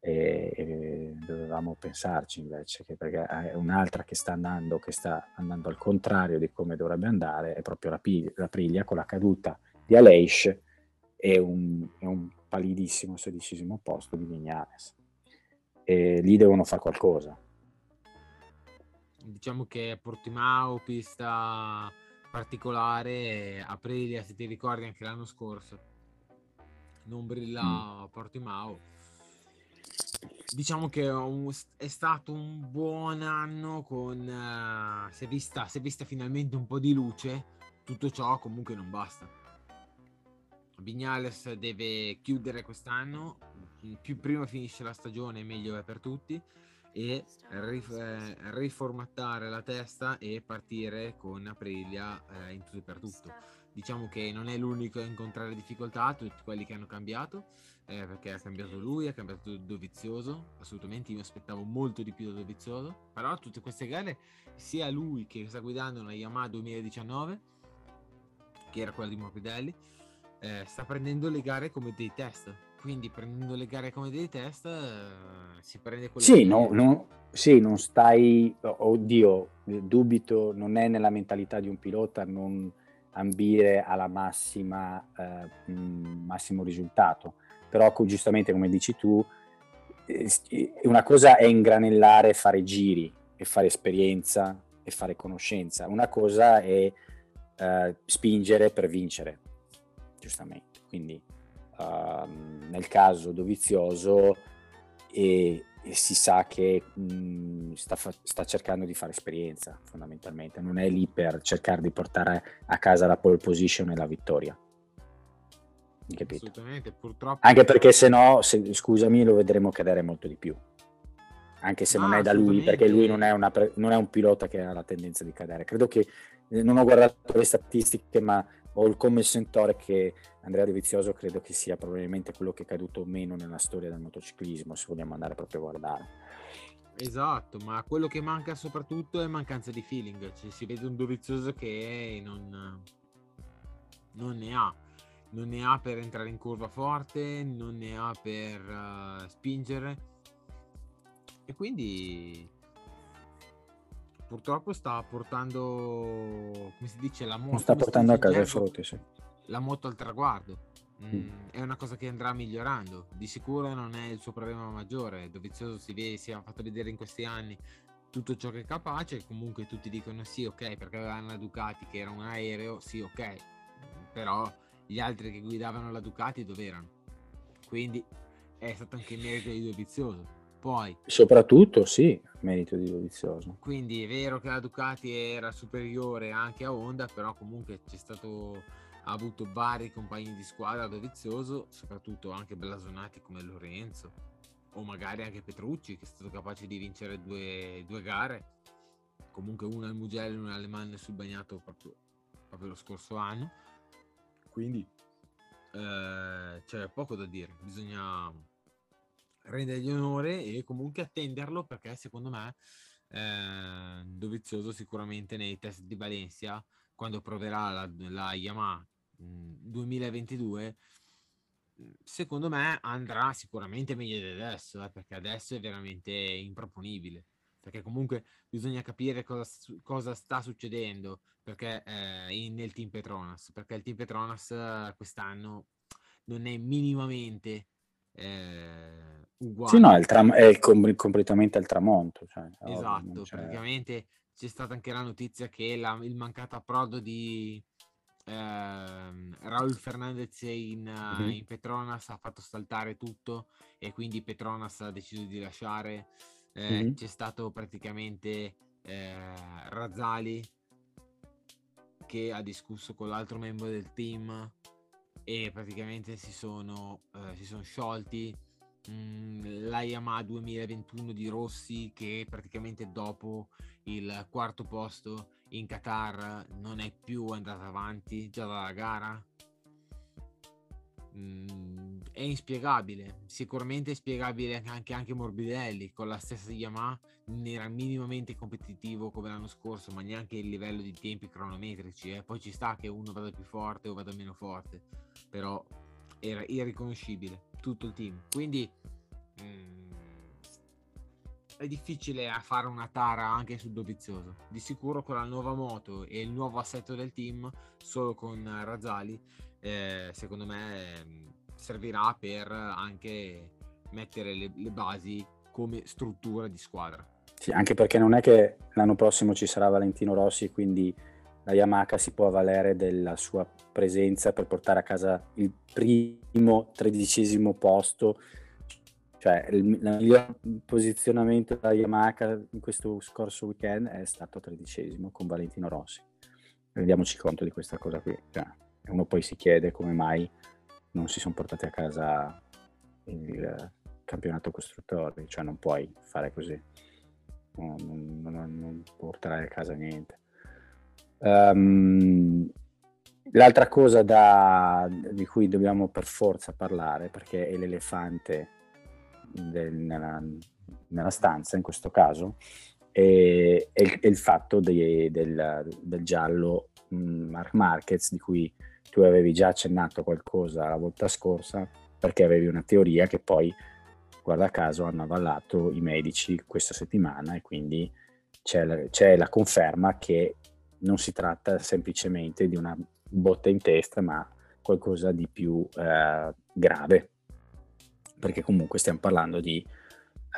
e, e, dovevamo pensarci invece che perché è un'altra che sta andando che sta andando al contrario di come dovrebbe andare è proprio la, Piglia, la Priglia con la caduta di Aleix e un, e un palidissimo sedicesimo posto di Vignales e lì devono fare qualcosa diciamo che Portimao pista particolare Aprilia se ti ricordi anche l'anno scorso non brilla mm. Portimao diciamo che è stato un buon anno con uh, si, è vista, si è vista finalmente un po' di luce. Tutto ciò comunque non basta. Vignales deve chiudere quest'anno. Più prima finisce la stagione meglio è per tutti. E rif- eh, riformattare la testa e partire con Aprilia eh, in tutto e per tutto. Diciamo che non è l'unico a incontrare difficoltà tutti quelli che hanno cambiato eh, perché ha cambiato lui, ha cambiato Dovizioso, assolutamente io mi aspettavo molto di più da Dovizioso, però tutte queste gare, sia lui che sta guidando una Yamaha 2019, che era quella di Morbidelli, eh, sta prendendo le gare come dei test, quindi prendendo le gare come dei test eh, si prende quello sì. No, no, sì, non stai, oddio, dubito, non è nella mentalità di un pilota non ambire alla massima, eh, massimo risultato però giustamente come dici tu, una cosa è ingranellare, fare giri e fare esperienza e fare conoscenza, una cosa è uh, spingere per vincere. giustamente. Quindi uh, nel caso Dovizioso e, e si sa che mh, sta, fa- sta, cercando di fare esperienza fondamentalmente, non è lì per cercare di portare a casa la pole position e la vittoria. Capito? Assolutamente, purtroppo. Anche perché se no, se, scusami, lo vedremo cadere molto di più. Anche se ah, non è da lui, perché lui non è, una, non è un pilota che ha la tendenza di cadere. Credo che eh, non ho guardato le statistiche, ma ho il come sentore che Andrea De Vizioso credo che sia probabilmente quello che è caduto meno nella storia del motociclismo, se vogliamo andare proprio a guardare. Esatto, ma quello che manca soprattutto è mancanza di feeling, cioè, si vede un Dovizioso che non, non, ne ha, non ne ha per entrare in curva forte, non ne ha per uh, spingere e quindi purtroppo sta portando, come si dice, la moto. sta portando a casa i frutti, sì. La moto al traguardo. Mm, mm. È una cosa che andrà migliorando. Di sicuro non è il suo problema maggiore. Dovizioso si, vede, si è fatto vedere in questi anni tutto ciò che è capace. Comunque tutti dicono sì, ok, perché avevano la Ducati che era un aereo, sì, ok. Però gli altri che guidavano la Ducati dove erano? Quindi è stato anche merito di Dovizioso poi, Soprattutto, sì, merito di Dovizioso. Quindi è vero che la Ducati era superiore anche a Honda, però comunque c'è stato ha avuto vari compagni di squadra Dovizioso, soprattutto anche blasonati come Lorenzo o magari anche Petrucci che è stato capace di vincere due, due gare, comunque una al Mugello e una alle Manne sul bagnato proprio, proprio lo scorso anno. Quindi eh, c'è poco da dire, bisogna rendergli onore e comunque attenderlo perché secondo me eh, Dovizioso sicuramente nei test di Valencia quando proverà la, la Yamaha mh, 2022 secondo me andrà sicuramente meglio di adesso eh, perché adesso è veramente improponibile perché comunque bisogna capire cosa, cosa sta succedendo perché eh, in, nel team Petronas perché il team Petronas eh, quest'anno non è minimamente eh, uguale. Sì, no, è, tram- è com- completamente al tramonto. Cioè, esatto, praticamente c'è stata anche la notizia che la, il mancato approdo di eh, Raul Fernandez in, mm-hmm. in, Petronas ha fatto saltare tutto e quindi Petronas ha deciso di lasciare. Eh, mm-hmm. C'è stato praticamente eh, Razzali che ha discusso con l'altro membro del team e praticamente si sono, eh, si sono sciolti la Yamaha 2021 di Rossi che praticamente dopo il quarto posto in Qatar non è più andata avanti già dalla gara mm, è inspiegabile sicuramente è spiegabile anche, anche Morbidelli con la stessa Yamaha non era minimamente competitivo come l'anno scorso ma neanche il livello di tempi cronometrici eh. poi ci sta che uno vada più forte o vada meno forte però era irriconoscibile tutto il team quindi mh, mm, è difficile a fare una tara anche sul Dovizioso di sicuro con la nuova moto e il nuovo assetto del team solo con Razzali eh, secondo me mm, servirà per anche mettere le, le basi come struttura di squadra sì, anche perché non è che l'anno prossimo ci sarà Valentino Rossi, quindi la Yamaha si può avvalere della sua presenza per portare a casa il primo tredicesimo posto. Cioè, il, miglior posizionamento della Yamaha in questo scorso weekend è stato tredicesimo con Valentino Rossi. Rendiamoci conto di questa cosa qui. Cioè, uno poi si chiede come mai non si sono portati a casa il campionato costruttori, cioè non puoi fare così non, non, non porterai a casa niente. Um, l'altra cosa da, di cui dobbiamo per forza parlare, perché è l'elefante del, nella, nella, stanza in questo caso, è, è, il, è il, fatto de, del, del, giallo mm, Mark Marquez di cui tu avevi già accennato qualcosa la volta scorsa perché avevi una teoria che poi guarda caso hanno avallato i medici questa settimana e quindi c'è la, c'è la conferma che non si tratta semplicemente di una botta in testa, ma qualcosa di più eh, grave, perché comunque stiamo parlando di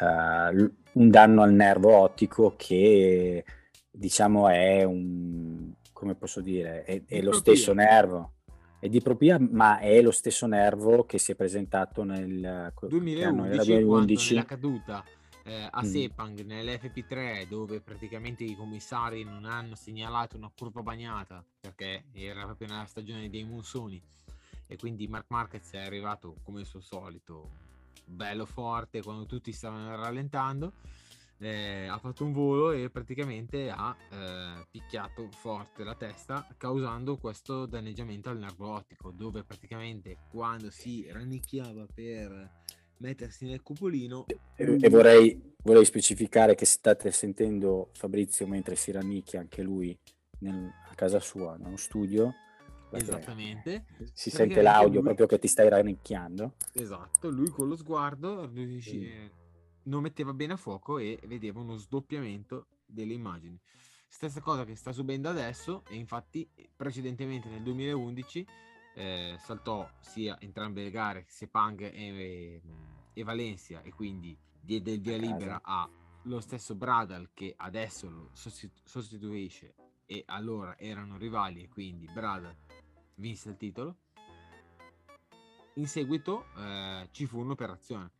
eh, un danno al nervo ottico che diciamo è un come posso dire è, è lo stesso nervo È dipropia, ma è lo stesso nervo che si è presentato nel 2011, 2011. nella caduta eh, a mm. Sepang nell'FP3 dove praticamente i commissari non hanno segnalato una curva bagnata perché era proprio nella stagione dei monsoni e quindi Mark Marquez è arrivato come al suo solito bello forte quando tutti stavano rallentando eh, ha fatto un volo e praticamente ha eh, picchiato forte la testa causando questo danneggiamento al nervo ottico dove praticamente quando si rannicchiava per mettersi nel cupolino e, e vorrei, vorrei, specificare che state sentendo Fabrizio mentre si rannicchia anche lui nel, a casa sua, nello studio. Esattamente. Si sente l'audio lui... proprio che ti stai rannicchiando. Esatto, lui con lo sguardo riuscì, mm non metteva bene a fuoco e vedeva uno sdoppiamento delle immagini. Stessa cosa che sta subendo adesso e infatti precedentemente nel 2011 eh, saltò sia entrambe le gare, Sepang e, e, e Valencia e quindi diede il via libera allo stesso Bradal che adesso lo sostituisce e allora erano rivali e quindi Bradal vinse il titolo. In seguito eh, ci fu un'operazione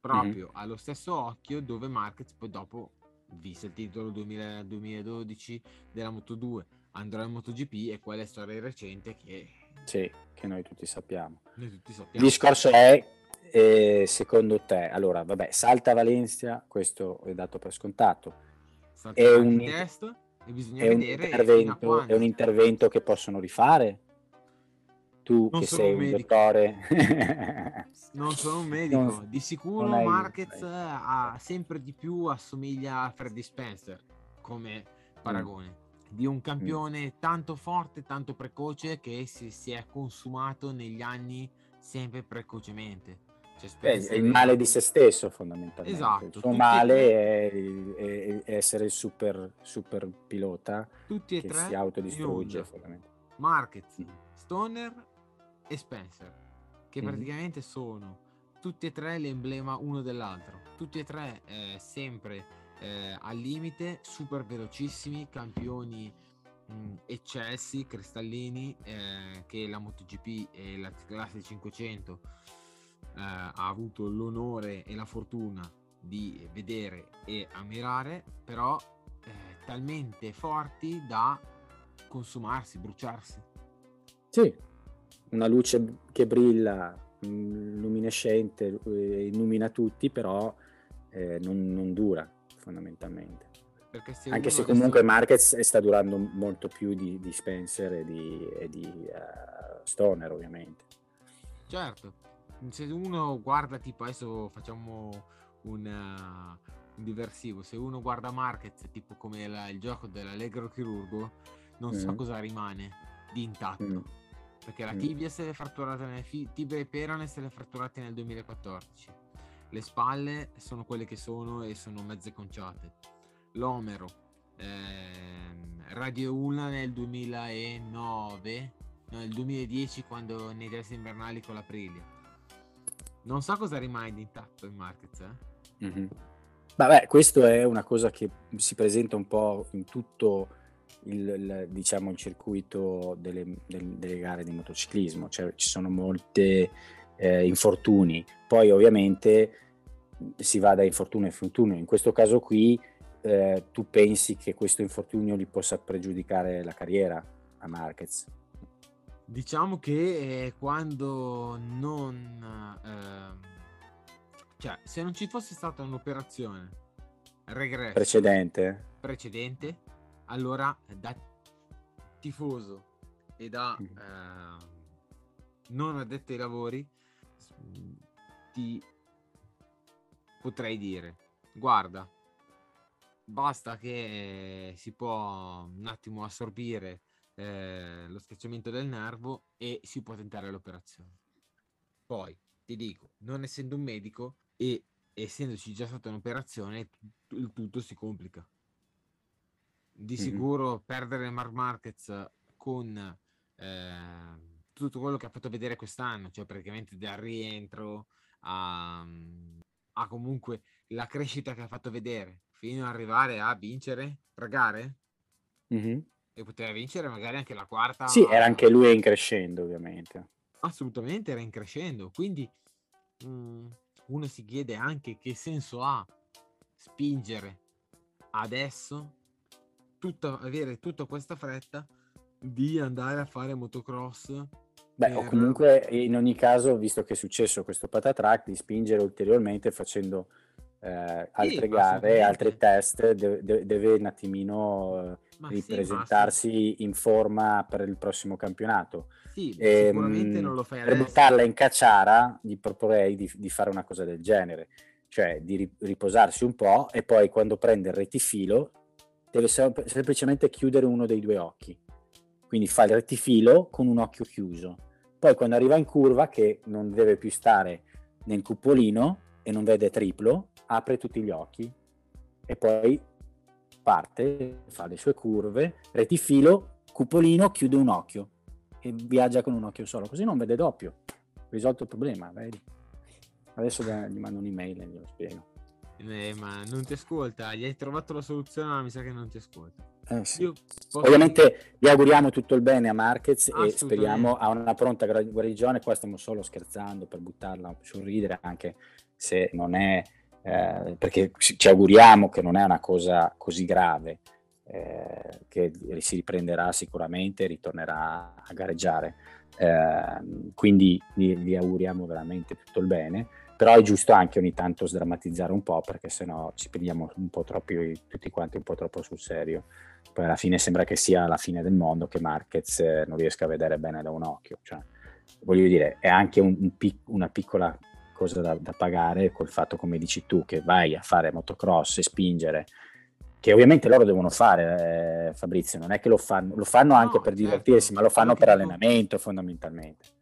proprio mm-hmm. allo stesso occhio dove Marquez poi dopo visse il titolo 2000, 2012 della Moto2 andrà in MotoGP e quella è storia recente che sì, che noi tutti sappiamo. Noi tutti sappiamo. Il discorso è eh, secondo te, allora vabbè, salta Valencia, questo è dato per scontato. Salta è un, test e bisogna è vedere un intervento, è un intervento che possono rifare tu non che sei un, un dottore. non sono un medico, non, di sicuro Marquez ha sempre di più assomiglia a Freddy Spencer come paragone. Mm. Di un campione mm. tanto forte, tanto precoce che si, si, è consumato negli anni sempre precocemente. Cioè, è il male di se stesso fondamentalmente. Esatto. Il suo male è, è, è, essere il super, super pilota tutti e che tre si autodistrugge. Marquez, mm. Stoner e Spencer, che mm-hmm. praticamente sono tutti e tre l'emblema uno dell'altro, tutti e tre eh, sempre eh, al limite, super velocissimi, campioni mh, mm, eccessi, cristallini, eh, che la MotoGP e la classe 500 eh, ha avuto l'onore e la fortuna di vedere e ammirare, però eh, talmente forti da consumarsi, bruciarsi. Sì, una luce che brilla, mm, luminescente, eh, illumina tutti, però eh, non, non, dura fondamentalmente. Se Anche se comunque adesso... Marquez sta durando molto più di, di Spencer e di, e di uh, Stoner ovviamente. Certo, se uno guarda tipo adesso facciamo un, uh, un diversivo, se uno guarda Marquez tipo come la, il gioco dell'allegro chirurgo, non mm. so cosa rimane di intatto. Mm perché la tibia se l'è fratturata nel fi- tibia e perone se l'è fratturata nel 2014 le spalle sono quelle che sono e sono mezze conciate l'omero ehm, radio Ulna nel 2009 no, nel 2010 quando nei test invernali con l'Aprilia non so cosa rimane intatto in Marquez eh? mm-hmm. Vabbè, questo è una cosa che si presenta un po' in tutto il, il, diciamo, il circuito delle, delle, delle, gare di motociclismo, cioè ci sono molti eh, infortuni, poi ovviamente si va da infortunio a infortunio, in questo caso qui eh, tu pensi che questo infortunio gli possa pregiudicare la carriera a Marquez? Diciamo che eh, quando non... Ehm, cioè, se non ci fosse stata un'operazione regresso precedente, precedente allora da tifoso e da eh, non addetto ai lavori ti potrei dire guarda basta che si può un attimo assorbire eh, lo schiacciamento del nervo e si può tentare l'operazione. Poi ti dico non essendo un medico e essendoci già stata un'operazione il tutto si complica di sicuro mm-hmm. perdere Mark Marquez con eh, tutto quello che ha fatto vedere quest'anno, cioè praticamente dal rientro a, a, comunque la crescita che ha fatto vedere fino ad arrivare a vincere tre gare. Mm-hmm. e poteva vincere magari anche la quarta. Sì, era anche lui in crescendo, ovviamente. Assolutamente era in crescendo, quindi mh, mm, uno si chiede anche che senso ha spingere adesso tutta, avere tutta questa fretta di andare a fare motocross. Beh, per... o comunque in ogni caso, visto che è successo questo patatrack, di spingere ulteriormente facendo eh, altre sì, gare, altri test, deve, deve un attimino ma ripresentarsi sì, in forma per il prossimo campionato. Sì, e, sicuramente non lo fai Per buttarla in cacciara, gli proporrei di, di, fare una cosa del genere, cioè di riposarsi un po' e poi quando prende il retifilo deve sem- semplicemente chiudere uno dei due occhi. Quindi fa il rettifilo con un occhio chiuso. Poi quando arriva in curva, che non deve più stare nel cupolino e non vede triplo, apre tutti gli occhi e poi parte, fa le sue curve, retifilo, cupolino, chiude un occhio e viaggia con un occhio solo, così non vede doppio. Risolto il problema, vedi? Adesso gli mando un'email e glielo spiego. Eh, ma non ti ascolta, gli hai trovato la soluzione, ma mi sa che non ti ascolta. Eh, sì. posso... Ovviamente gli auguriamo tutto il bene a Marquez e speriamo a una pronta guarigione. Qua stiamo solo scherzando per buttarla sul ridere, anche se non è eh, perché ci auguriamo che non è una cosa così grave, eh, che si riprenderà sicuramente e ritornerà a gareggiare. Eh, quindi gli, gli, auguriamo veramente tutto il bene, però è giusto anche ogni tanto sdrammatizzare un po' perché sennò ci prendiamo un po' troppo, tutti quanti un po' troppo sul serio. Poi alla fine sembra che sia la fine del mondo, che Marquez eh, non riesca a vedere bene da un occhio. Cioè, voglio dire, è anche un, un pic, una piccola cosa da, da, pagare col fatto, come dici tu, che vai a fare motocross e spingere, che ovviamente loro devono fare, eh, Fabrizio, non è che lo fanno, lo fanno anche no, per certo. divertirsi, ma lo fanno per allenamento fondamentalmente.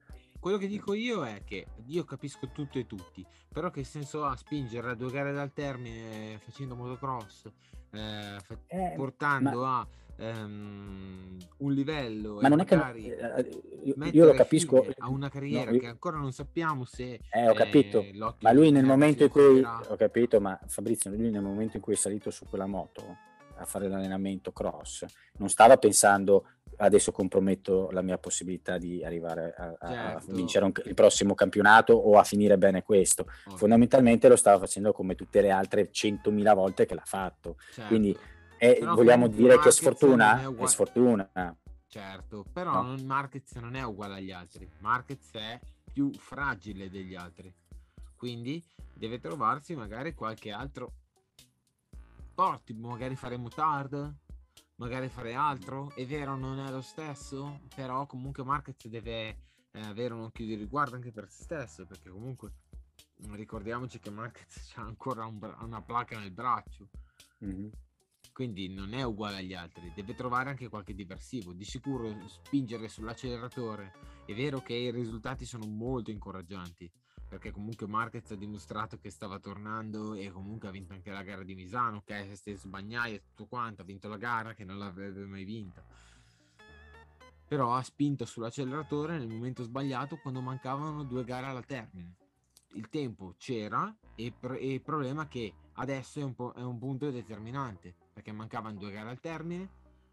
Quello che dico io è che io capisco tutto e tutti, però che senso ha spingere a due gare dal termine facendo motocross, eh, fa- eh, portando ma... a um, un livello ma non è che eh, io, io lo capisco a una carriera no, io... che ancora non sappiamo se eh, ho capito ma lui nel momento in cui ho capito ma Fabrizio lui nel momento in cui è salito su quella moto a fare l'allenamento cross non stava pensando adesso comprometto la mia possibilità di arrivare a, certo. a vincere un, il prossimo campionato o a finire bene questo. Okay. Fondamentalmente lo stava facendo come tutte le altre 100.000 volte che l'ha fatto. Certo. Quindi e vogliamo dire che sfortuna? È, uguale... è, sfortuna. Certo, però no. Marquez non è uguale agli altri. Marquez è più fragile degli altri. Quindi deve trovarsi magari qualche altro porti, magari fare mutard, magari fare altro. È vero, non è lo stesso, però comunque Marquez deve eh, avere un occhio di riguardo anche per se stesso, perché comunque ricordiamoci che Marquez ha ancora un bra- una placa nel braccio. Mm-hmm quindi non è uguale agli altri, deve trovare anche qualche diversivo. Di sicuro spingere sull'acceleratore. È vero che i risultati sono molto incoraggianti, perché comunque Marquez ha dimostrato che stava tornando e comunque ha vinto anche la gara di Misano, ok, se Bagnai e tutto quanto, ha vinto la gara che non l'avrebbe mai vinta. Però ha spinto sull'acceleratore nel momento sbagliato quando mancavano due gare alla termine. Il tempo c'era e, pr- e il problema è che adesso è un, po- è un punto determinante perché mancavano due gare al termine,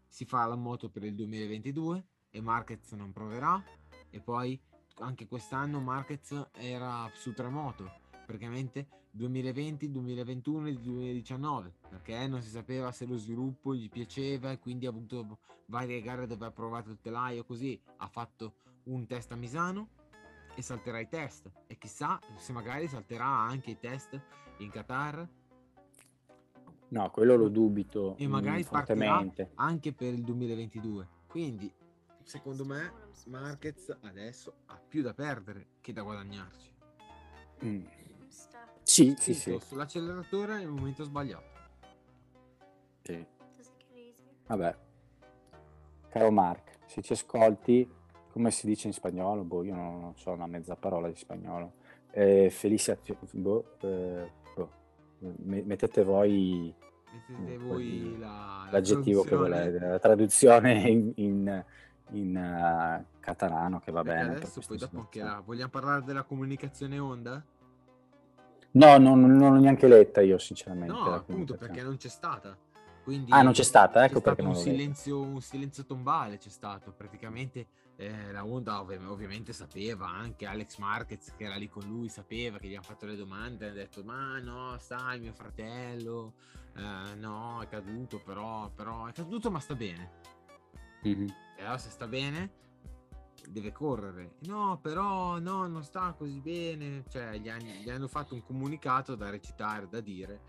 si fa la moto per il 2022 e Marquez non proverà e poi anche quest'anno Marquez era su tre moto, praticamente 2020, 2021 e 2019, perché non si sapeva se lo sviluppo gli piaceva e quindi ha avuto varie gare dove ha provato il telaio così, ha fatto un test a Misano e salterà i test e chissà se magari salterà anche i test in Qatar No, quello lo dubito. E magari mm, fortemente. anche per il 2022. Quindi, secondo me, Marquez adesso ha più da perdere che da guadagnarci. Mm. Sì, sì, sì. Sull'acceleratore nel momento sbagliato. Sì. Vabbè. Caro Mark, se ci ascolti, come si dice in spagnolo? Boh, io non, non so una mezza parola di spagnolo. Eh, Felicia, boh, eh, mettete voi, mettete voi la, l'aggettivo che volete, la traduzione in, in, in uh, catalano che va perché bene. Adesso poi dopo che la, vogliamo parlare della comunicazione onda? No, non, non l'ho neanche letta io sinceramente. No, appunto perché non c'è stata. Quindi Ah, non c'è stata, c'è ecco stato perché un silenzio, un silenzio tombale, c'è stato praticamente eh, la Honda ovvi- ovviamente sapeva, anche Alex Marquez che era lì con lui sapeva che gli hanno fatto le domande, ha detto ma no, sai mio fratello, eh, no è caduto però, però è caduto ma sta bene. Mhm. E allora se sta bene deve correre. No, però no, non sta così bene. Cioè, gli, han- gli hanno fatto un comunicato da recitare, da dire.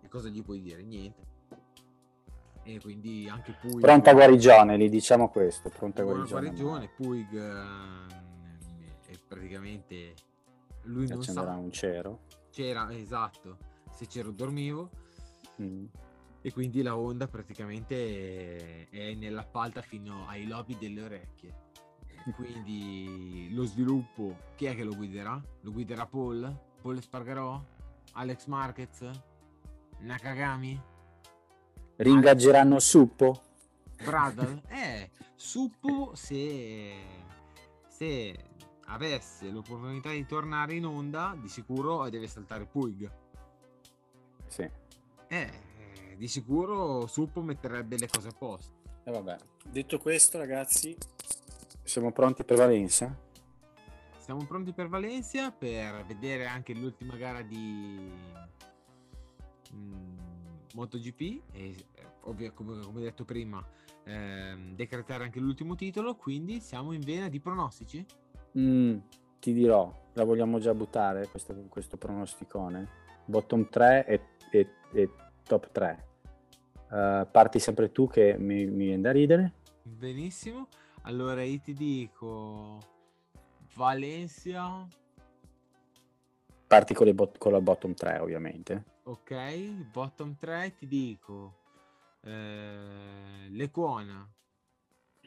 E cosa gli puoi dire? Niente. E quindi anche Puig... Pronta guarigione, gli diciamo questo, pronta guarigione. guarigione. Puig ehm, è praticamente... Lui non sa... un cero. C'era, esatto. Se c'ero dormivo. Mm. E quindi la Honda praticamente è nell'appalta fino ai lobi delle orecchie. Quindi lo sviluppo, chi è che lo guiderà? Lo guiderà Paul? Paul Spargarò? Alex Marquez? Nakagami? Ringaggeranno Suppo? Bradle? eh, Suppo se, se avesse l'opportunità di tornare in onda, di sicuro deve saltare Puig. Sì. Eh, di sicuro Suppo metterebbe le cose a posto. E vabbè. Detto questo, ragazzi, siamo pronti per Valencia? Siamo pronti per Valencia per vedere anche l'ultima gara di mm, MotoGP e eh, ovvio, come, come detto prima ehm, decretare anche l'ultimo titolo quindi siamo in vena di pronostici Mm, ti dirò, la vogliamo già buttare questo, questo pronosticone? Bottom 3 e, e- e top 3. Uh, parti sempre tu che mi, mi viene da ridere. benissimo allora io ti dico Valencia Parti con, le bot- con la bottom 3 ovviamente. ok bottom 3 ti dico eh, Lecuona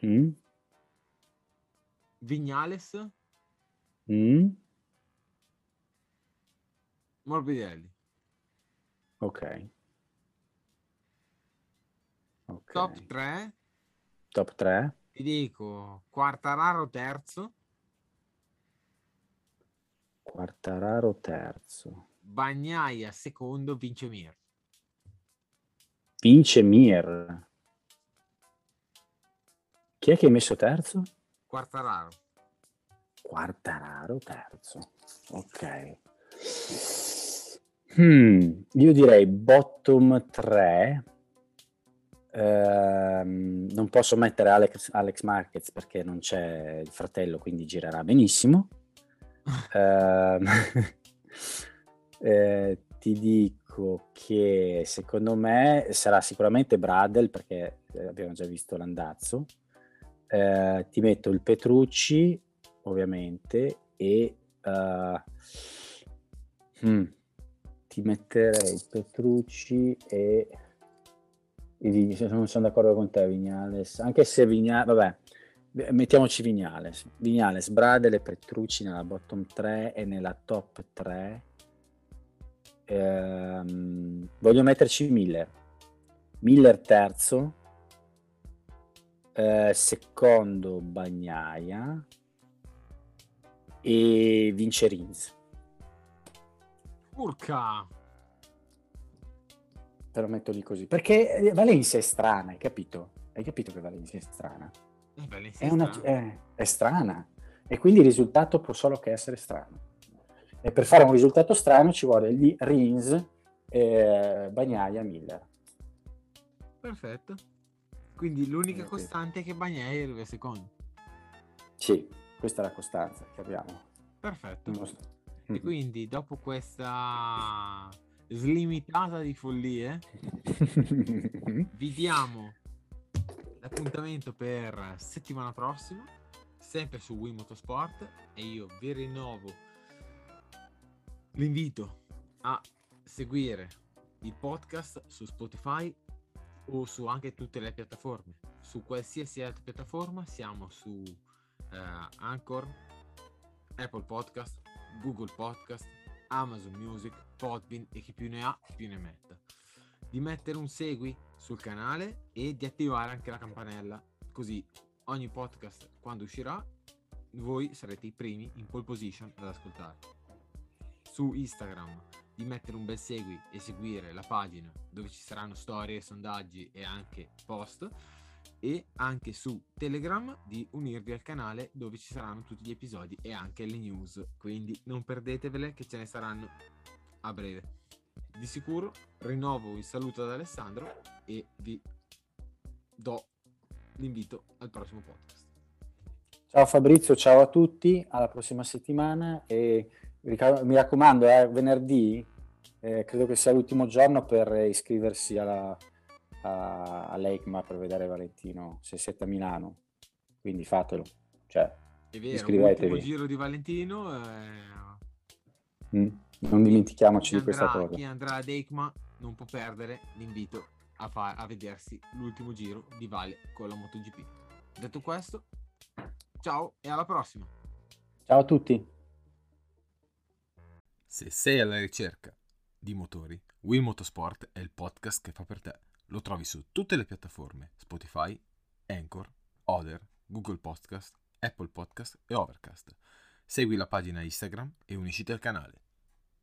Mm? Vignales Mm? Morbidelli Ok. Ok. top 3 Top 3. Ti dico Quartararo terzo, Quartararo terzo. Bagnaia secondo, vince Mir. Vince Mir. Chi è che hai messo terzo? Quartararo. Quartararo terzo. Ok. Hmm, io direi bottom 3. Ehm, non posso mettere Alex, Alex Marquez perché non c'è il fratello, quindi girerà benissimo. Ehm, eh, ti dico che secondo me sarà sicuramente Bradel perché eh, abbiamo già visto l'andazzo. Eh, ti metto il Petrucci ovviamente e eh, hmm, ti metterei il Petrucci e, non sono d'accordo con te Vignales. Anche se Vignales vabbè mettiamoci Vignales. Vignales, Bradel e Petrucci nella bottom 3 e nella top 3 Ehm, voglio metterci Miller. Miller terzo. Eh, secondo Bagnaia. E vince Rins Urca! Te lo metto lì così perché eh, Valencia è strana hai capito? hai capito che Valencia è strana Eh, Valencia è, una- è- è strana e quindi il risultato può solo che essere strano e per fare un risultato strano ci vuole lì Rins eh, Bagnaia Miller Perfetto. Quindi l'unica Ok. costante è che Bagnaia arriva secondo. sì questa è la costanza che abbiamo Perfetto. E Mhm. quindi dopo questa slimitata di follie vi diamo l'appuntamento per settimana prossima sempre su Wii Motorsport e io vi rinnovo l'invito a seguire il podcast su Spotify o su anche tutte le piattaforme. Su qualsiasi altra piattaforma siamo su eh, Anchor Apple Podcast Google Podcast Amazon Music Podbean e chi più ne ha più ne metta. Di mettere un segui sul canale e di attivare anche la campanella. Così ogni podcast quando uscirà voi sarete i primi in pole position ad ascoltare. Su Instagram di mettere un bel segui e seguire la pagina dove ci saranno storie, sondaggi e anche post e anche su Telegram di unirvi al canale dove ci saranno tutti gli episodi e anche le news. Quindi non perdetevele che ce ne saranno a breve. Di sicuro rinnovo il saluto ad Alessandro e vi do l'invito al prossimo podcast. Ciao Fabrizio, ciao a tutti, alla prossima settimana e mi raccomando, eh, venerdì eh, credo che sia l'ultimo giorno per iscriversi alla, a, all'EICMA per vedere Valentino se siete a Milano, quindi fatelo. Cioè, È vero, iscrivetevi. giro di Valentino. Eh... Mm, non dimentichiamoci andrà, di questa cosa. Chi andrà ad EICMA non può perdere l'invito a, fa- a vedersi l'ultimo giro di Vale con la MotoGP. Detto questo, ciao e alla prossima. Ciao a tutti. Se sei alla ricerca di motori, Will Motorsport è il podcast che fa per te. Lo trovi su tutte le piattaforme Spotify, Anchor, Other, Google Podcast, Apple Podcast e Overcast. Segui la pagina Instagram e unisciti al canale.